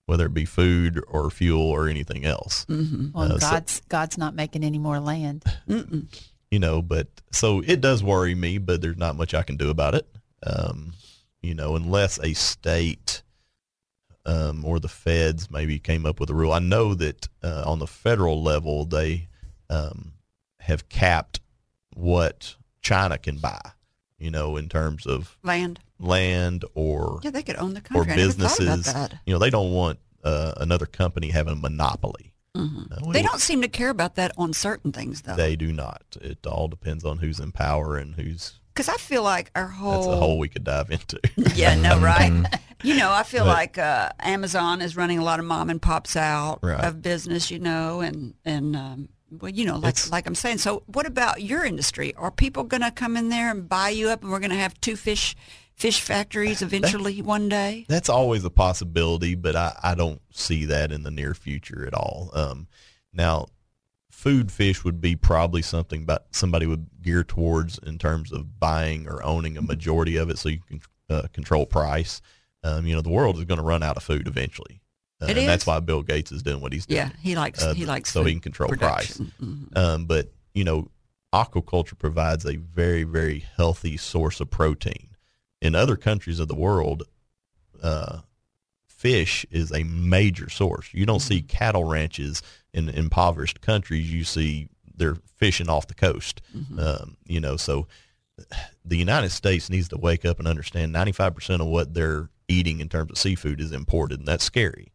whether it be food or fuel or anything else. Mm-hmm. Well, Uh, so- God's God's not making any more land. Mm-mm. you know, but so it does worry me, but there's not much I can do about it. Um, you know, unless a state um, or the feds maybe came up with a rule. I know that uh, on the federal level, they um, have capped what China can buy, you know, in terms of Land. Land or Yeah, they could own the or country. I about businesses. that. You know, they don't want uh, another company having a monopoly. Mhm. Uh, They don't seem to care about that on certain things, though. They do not. It all depends on who's in power and who's Because I feel like our whole. That's a hole we could dive into. Yeah, no, right. Mm-hmm. you know, I feel But- like uh, Amazon is running a lot of mom and pops out Right. of business, you know, and and um, well, you know, like It's- like I'm saying. So, what about your industry? Are people going to come in there and buy you up, and we're going to have two fish fish factories eventually one day? That's always a possibility, but I, I don't see that in the near future at all. Um, now, food fish would be probably something but somebody would gear towards in terms of buying or owning a majority of it, so you can uh, control price. Um, you know, the world is going to run out of food eventually, uh, It and that's why Bill Gates is doing what he's doing. Yeah, he likes Uh, he likes so he can control production. Price. Um, but you know, aquaculture provides a very, very healthy source of protein. In other countries of the world, uh, fish is a major source. You don't see cattle ranches in impoverished countries. You see they're fishing off the coast. Um, you know, so the United States needs to wake up and understand 95% of what they're eating in terms of seafood is imported, and that's scary.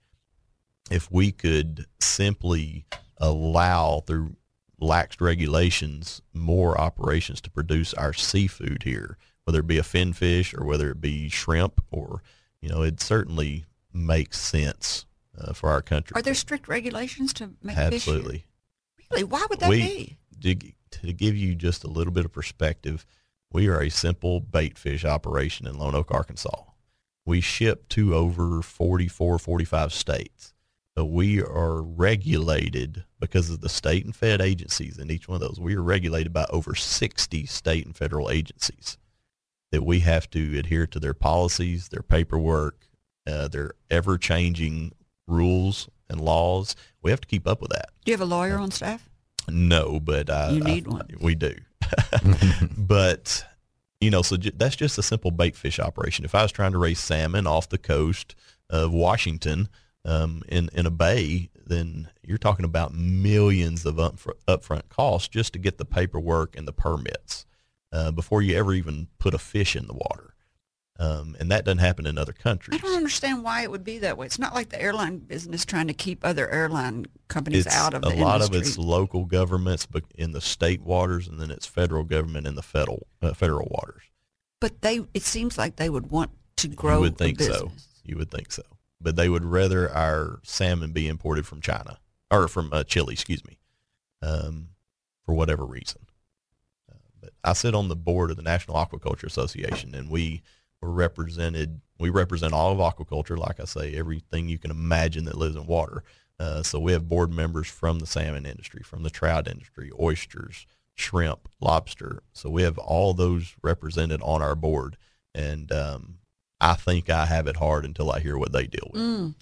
If we could simply allow through lax regulations more operations to produce our seafood here, whether it be a fin fish or whether it be shrimp or, you know, it certainly makes sense uh, for our country. Are there strict regulations to make fish? Absolutely. Really? Why would that we, be? To, to give you just a little bit of perspective, we are a simple bait fish operation in Lonoke, Arkansas. We ship to over 44, 45 states. So we are regulated because of the state and fed agencies in each one of those. We are regulated by over 60 state and federal agencies that we have to adhere to their policies, their paperwork, uh, their ever-changing rules and laws. We have to keep up with that. Do you have a lawyer on staff? No, but I, You need I- one. We do. but you know, so ju- that's just a simple bait fish operation. If I was trying to raise salmon off the coast of Washington um, in in a bay, then you're talking about millions of upfr- upfront costs just to get the paperwork and the permits uh, before you ever even put a fish in the water. Um, and that doesn't happen in other countries. I don't understand why it would be that way. It's not like the airline business trying to keep other airline companies It's out of a the lot industry. of it's local governments, but in the state waters, and then it's federal government in the federal uh, federal waters. but they it seems like they would want to grow you would think so. You would think so. But they would rather our salmon be imported from China or from uh, Chile, excuse me, um, for whatever reason. But I sit on the board of the National Aquaculture Association, and we were represented. We represent all of aquaculture, like I say, everything you can imagine that lives in water. Uh, so we have board members from the salmon industry, from the trout industry, oysters, shrimp, lobster. So we have all those represented on our board, and um, I think I have it hard until I hear what they deal with. Mm.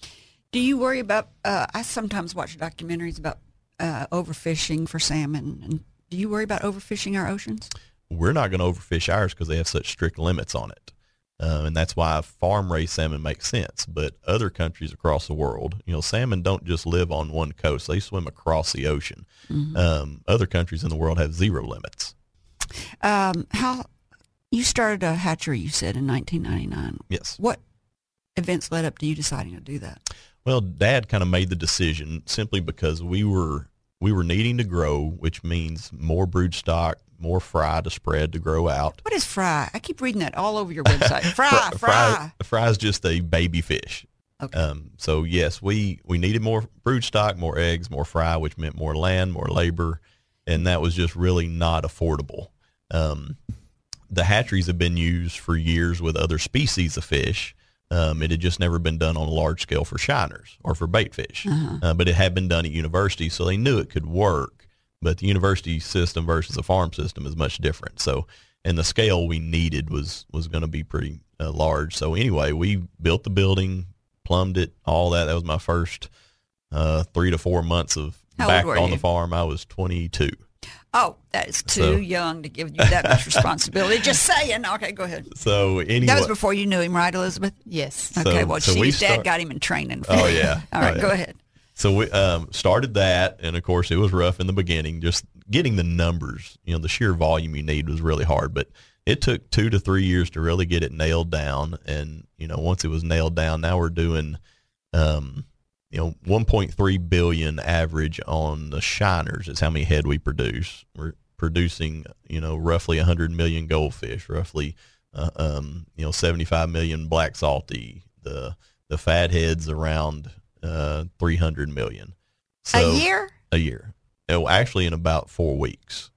Do you worry about? Uh, I sometimes watch documentaries about uh, overfishing for salmon. And do you worry about overfishing our oceans? We're not going to overfish ours because they have such strict limits on it. Um, and that's why farm raised salmon makes sense. But other countries across the world, you know, salmon don't just live on one coast; they swim across the ocean. Um, other countries in the world have zero limits. Um, how you started a hatchery? You said in 1999. Yes. What events led up to you deciding to do that? Well, Dad kind of made the decision simply because we were we were needing to grow, which means more brood stock, more fry to spread to grow out. What is fry? I keep reading that all over your website. Fry, fry. fry, fry is just a baby fish. Okay. Um, so yes, we we needed more brood stock, more eggs, more fry, which meant more land, more labor, and that was just really not affordable. Um, the hatcheries have been used for years with other species of fish. Um, it had just never been done on a large scale for shiners or for bait fish, uh, but it had been done at university, so they knew it could work. But the university system versus the farm system is much different. So, and the scale we needed was was going to be pretty uh, large. So anyway, we built the building, plumbed it, all that. That was my first uh, three to four months of How back on you? the farm. I was 22. Oh, that is too So- young to give you that much responsibility. Just saying. Okay, go ahead. So anyway, That was before you knew him, right, Elizabeth? Yes. So- Okay, well, so she, we his dad got him in training. Oh, yeah. All right, Oh, go ahead. So we um, started that, and of course, it was rough in the beginning. Just getting the numbers, you know, the sheer volume you need was really hard. But it took two to three years to really get it nailed down. And you know, once it was nailed down, now we're doing, um, you know, 1.3 billion average on the shiners is how many head we produce. We're producing, you know, roughly 100 million goldfish, roughly, uh, um, you know, 75 million black salty. The the fat heads around uh, 300 million. So, a year? A year. Oh, actually, in about four weeks.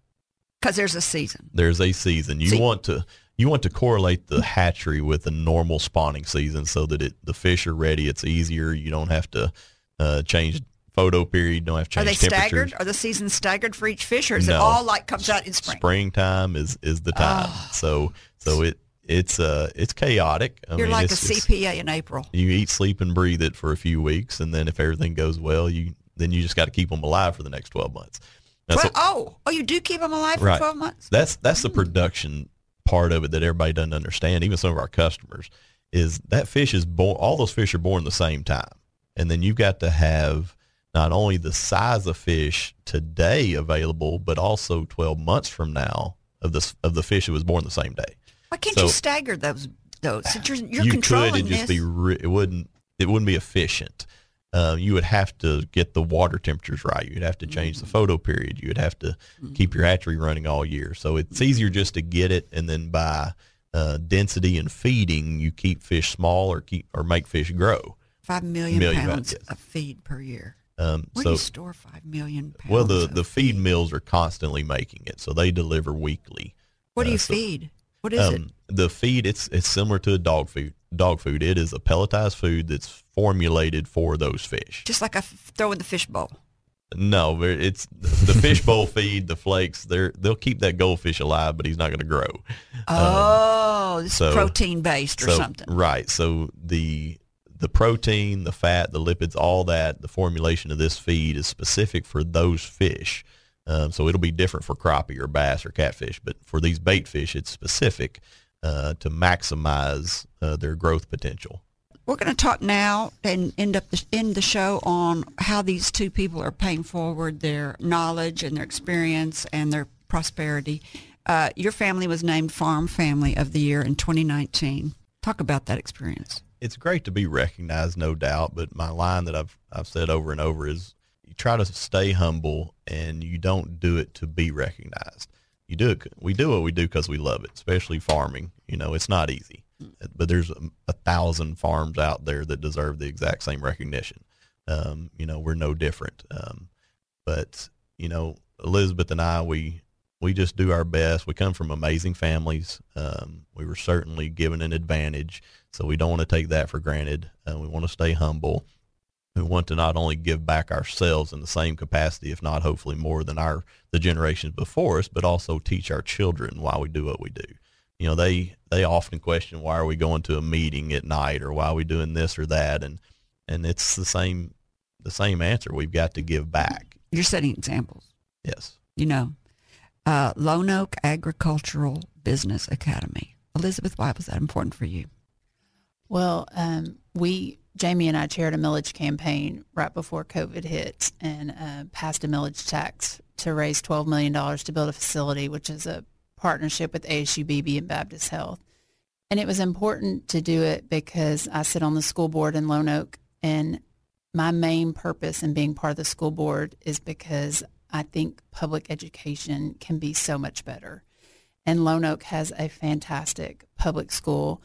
Because there's a season. There's a season. You See- want to you want to correlate the hatchery with the normal spawning season so that it the fish are ready. It's easier. You don't have to uh, change photo period. You don't have to Are they staggered? Are the seasons staggered for each fish, or is it all like comes out in spring? Springtime is is the time. Oh. So so it it's uh it's chaotic. I You're mean, like a CPA in April. you eat, sleep, and breathe it for a few weeks, and then if everything goes well, you then you just got to keep them alive for the next twelve months. That's Well, oh, oh, you do keep them alive for Right. 12 months? that's that's the production part of it that everybody doesn't understand. Even some of our customers is that fish is born. All those fish are born the same time, and then you've got to have not only the size of fish today available, but also twelve months from now of this of the fish that was born the same day. Why can't So- you stagger those? Those since you're, you're you controlling could it just this. be re- it wouldn't it wouldn't be efficient uh, you would have to get the water temperatures right you'd have to change Mm. the photo period you would have to keep your hatchery running all year so it's easier just to get it and then by uh, density and feeding you keep fish small or keep or make fish grow five million, million pounds yes. of feed per year. um, Where do you store five million pounds? well the the feed mills are constantly making it so they deliver weekly What do uh, you so- feed? What is it? um, the feed it's it's similar to a dog food dog food it is a pelletized food that's formulated for those fish Just like I f- throw in the fish bowl. No, it's the fishbowl feed, the flakes. They're they'll keep that goldfish alive, but he's not going to grow. Oh, this so- protein based or so something. right. So the the protein, the fat, the lipids, all that, the formulation of this feed is specific for those fish. Um, so it'll be different for crappie or bass or catfish, but for these bait fish, it's specific uh, to maximize uh, their growth potential. We're going to talk now and end up the, end the show on how these two people are paying forward their knowledge and their experience and their prosperity. Uh, your family was named Farm Family of the Year in 2019. Talk about that experience. it's great to be recognized, no doubt. But my line that I've I've said over and over is you try to stay humble and you don't do it to be recognized. You do it. We do what we do because we love it, especially farming. You know, it's not easy, but there's a, a thousand farms out there that deserve the exact same recognition. Um, you know, we're no different. Um, but you know, Elizabeth and I, we we just do our best. We come from amazing families. Um, we were certainly given an advantage, so we don't want to take that for granted. Uh, we want to stay humble. We want to not only give back ourselves in the same capacity, if not hopefully more than our the generations before us, but also teach our children why we do what we do. You know, they they often question why are we going to a meeting at night or why are we doing this or that, and and it's the same the same answer. We've got to give back. You're setting examples. Yes. You know, uh, Lonoke Agricultural Business Academy. Elizabeth, why was that important for you? Well, um, we, Jamie and I chaired a millage campaign right before COVID hit and uh, passed a millage tax to raise $12 million to build a facility, which is a partnership with ASU Beebe and Baptist Health. And it was important to do it because I sit on the school board in Lonoke and my main purpose in being part of the school board is because I think public education can be so much better. And Lonoke has a fantastic public school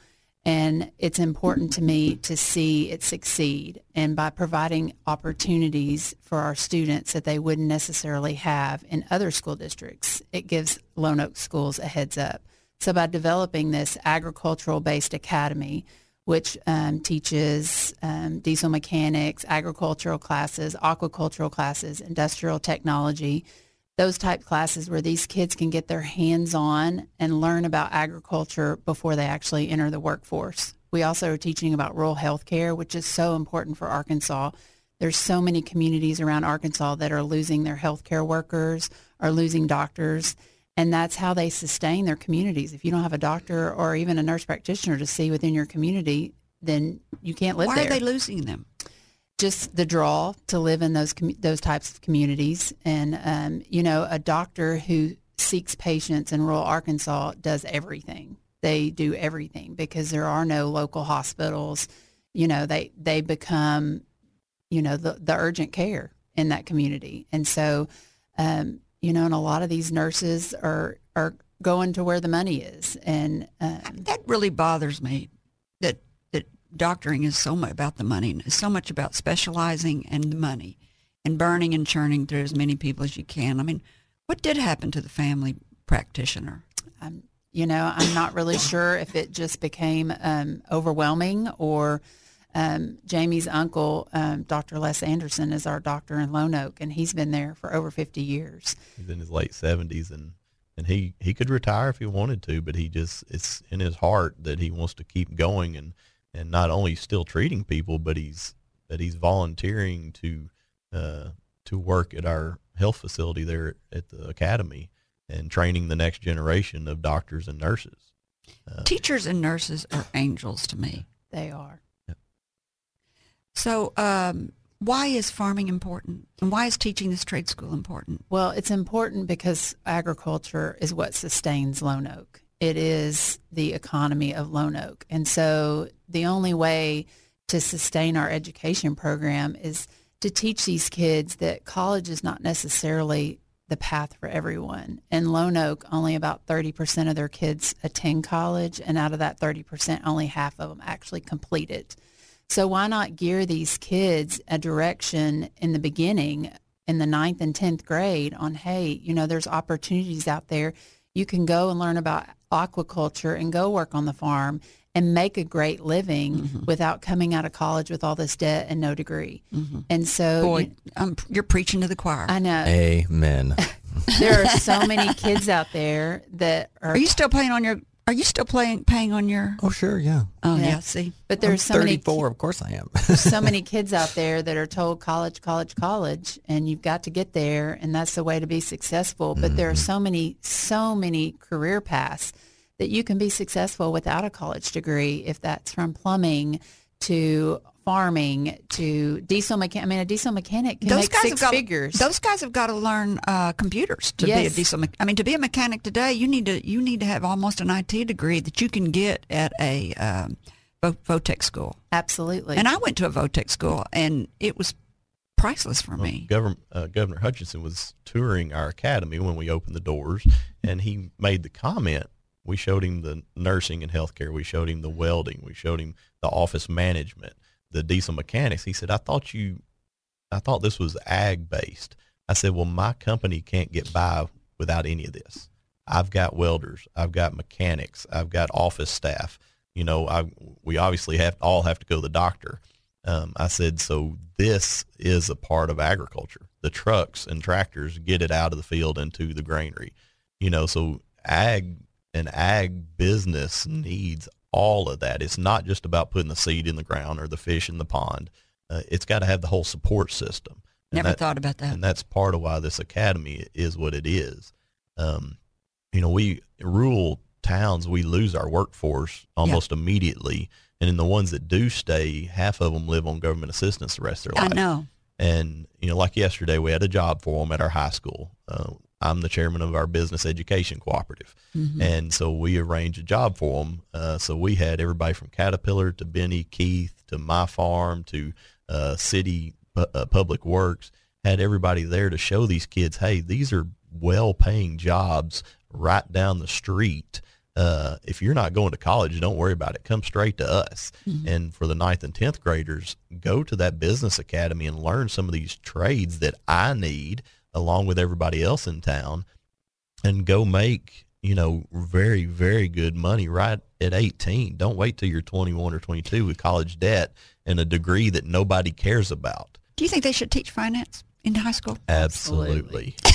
and it's important to me to see it succeed. And by providing opportunities for our students that they wouldn't necessarily have in other school districts, it gives Lonoke schools a heads up. So by developing this agricultural-based academy, which um, teaches um, diesel mechanics, agricultural classes, aquacultural classes, industrial technology, those type classes where these kids can get their hands on and learn about agriculture before they actually enter the workforce. We also are teaching about rural health care, which is so important for Arkansas. There's so many communities around Arkansas that are losing their healthcare workers, are losing doctors, and that's how they sustain their communities. If you don't have a doctor or even a nurse practitioner to see within your community, then you can't live Why there Why are they losing them? Just the draw to live in those those types of communities. And um, you know, a doctor who seeks patients in rural Arkansas does everything. They do everything because there are no local hospitals. You know, they they become, you know, the the urgent care in that community. And so, um, you know, and a lot of these nurses are are going to where the money is. And um, That really bothers me. That that doctoring is so much about the money, and so much about specializing and the money, and burning and churning through as many people as you can. I mean, what did happen to the family practitioner? I'm, you know, I'm not really sure if it just became um, overwhelming or um, Jamie's uncle, um, Dr. Les Anderson, is our doctor in Lonoke, and he's been there for over 50 years. He's in his late seventies and and he he could retire if he wanted to, but he just it's in his heart that he wants to keep going and and not only still treating people, but he's that he's volunteering to uh, to work at our health facility there at the academy and training the next generation of doctors and nurses. Uh, Teachers and nurses are angels to me. They are. So, um, why is farming important, and why is teaching this trade school important? Well, it's important because agriculture is what sustains Lonoke. It is the economy of Lonoke. And so the only way to sustain our education program is to teach these kids that college is not necessarily the path for everyone. In Lonoke, only about 30% of their kids attend college, and out of that 30%, only half of them actually complete it. So why not gear these kids a direction in the beginning in the ninth and 10th grade on, hey, you know, there's opportunities out there. You can go and learn about aquaculture and go work on the farm and make a great living mm-hmm. without coming out of college with all this debt and no degree. Mm-hmm. And so Boy, you- you're preaching to the choir. I know Amen. there are so many kids out there that are, Are you still playing on your? Are you still playing paying on your? oh, sure, yeah. Oh Yeah. yeah. See, but there's so many 34, of course I am. so many kids out there that are told college, college, college, and you've got to get there, and that's the way to be successful. But there are mm-hmm. so many, so many career paths that you can be successful without a college degree, if that's from plumbing to farming to diesel mechanic. I mean, a diesel mechanic can make six have got figures. those guys have got to learn uh, computers to be a Yes. diesel. Me- I mean, to be a mechanic today, you need to you need to have almost an IT degree that you can get at a um, Votech school. Absolutely. And I went to a Votech school, and it was priceless for me. Governor, uh, Governor Hutchinson was touring our academy when we opened the doors, and he made the comment. We showed him the nursing and healthcare. We showed him the welding. We showed him the office management, the diesel mechanics. He said, "I thought you, I thought this was ag based." I said, "Well, my company can't get by without any of this. I've got welders. I've got mechanics. I've got office staff. You know, I we obviously have all have to go to the doctor." Um, I said, so this is a part of agriculture. The trucks and tractors get it out of the field into the granary. You know, so ag and ag business needs all of that. It's not just about putting the seed in the ground or the fish in the pond. Uh, it's got to have the whole support system. And Never that- thought about that. and that's part of why this academy is what it is. Um, you know, we rural towns we lose our workforce almost immediately, and in the ones that do stay, half of them live on government assistance the rest of their life. I know. And you know, like yesterday, we had a job for them at our high school. Uh, I'm the chairman of our business education cooperative, Mm-hmm. and so we arranged a job for them. Uh, so we had everybody from Caterpillar to Benny Keith to My Farm to uh, City Pu- uh, Public Works. Had everybody there to show these kids, hey, these are well-paying jobs right down the street. Uh, if you're not going to college, don't worry about it. Come straight to us. And for the ninth and tenth graders, go to that business academy and learn some of these trades that I need, along with everybody else in town, and go make you know very very good money right at 18. Don't wait till you're 21 or 22 with college debt and a degree that nobody cares about. Do you think they should teach finance in high school? Absolutely.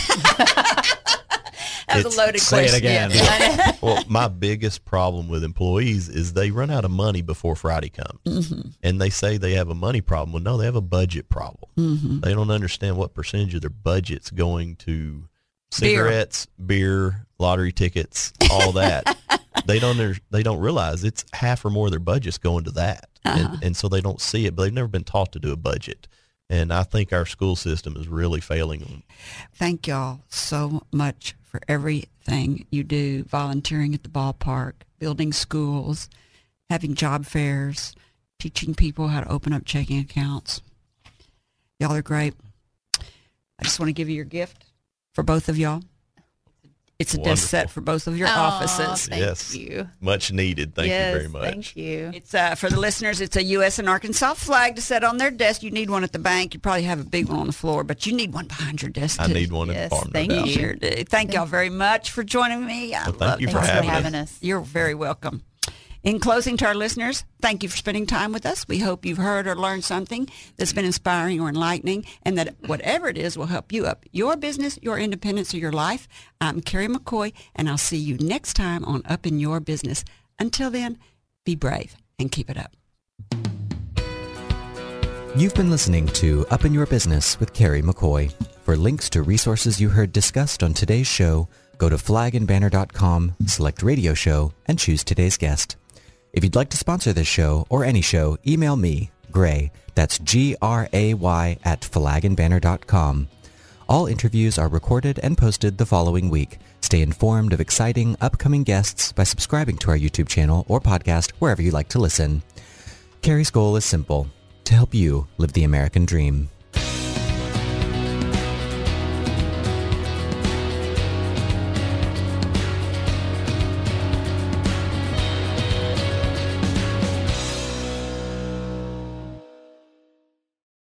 That was It's- a loaded Say it question. again. well, my biggest problem with employees is they run out of money before Friday comes, Mm-hmm. and they say they have a money problem. Well, no, they have a budget problem. Mm-hmm. They don't understand what percentage of their budget's going to cigarettes, beer, lottery tickets, all that. they don't. They don't realize it's half or more of their budget's going to that, Uh-huh. and, and so they don't see it. But they've never been taught to do a budget, and I think our school system is really failing them. Thank y'all so much for everything you do, volunteering at the ballpark, building schools, having job fairs, teaching people how to open up checking accounts. Y'all are great. I just want to give you your gift for both of y'all. It's a desk set for both of your Aw, offices. Thank Yes. you. Much needed. Thank yes, you very much. Thank you. It's uh, for the listeners. It's a U.S. and Arkansas flag to set on their desk. You need one at the bank. You probably have a big one on the floor, but you need one behind your desk. I too. need one in the farm. thank doubt. you. Sure do. Thank y'all very much for joining me. I Well, thank love you for Thanks have for having having us. us. You're very welcome. In closing to our listeners, thank you for spending time with us. We hope you've heard or learned something that's been inspiring or enlightening and that whatever it is will help you up your business, your independence, or your life. I'm Carrie McCoy, and I'll see you next time on Up in Your Business. Until then, be brave and keep it up. You've been listening to Up in Your Business with Carrie McCoy. For links to resources you heard discussed on today's show, go to flagandbanner.com, select radio show, and choose today's guest. If you'd like to sponsor this show or any show, email me, Gray, that's G-R-A-Y at flagandbanner.com. All interviews are recorded and posted the following week. Stay informed of exciting upcoming guests by subscribing to our YouTube channel or podcast wherever you like to listen. Carrie's goal is simple, to help you live the American dream.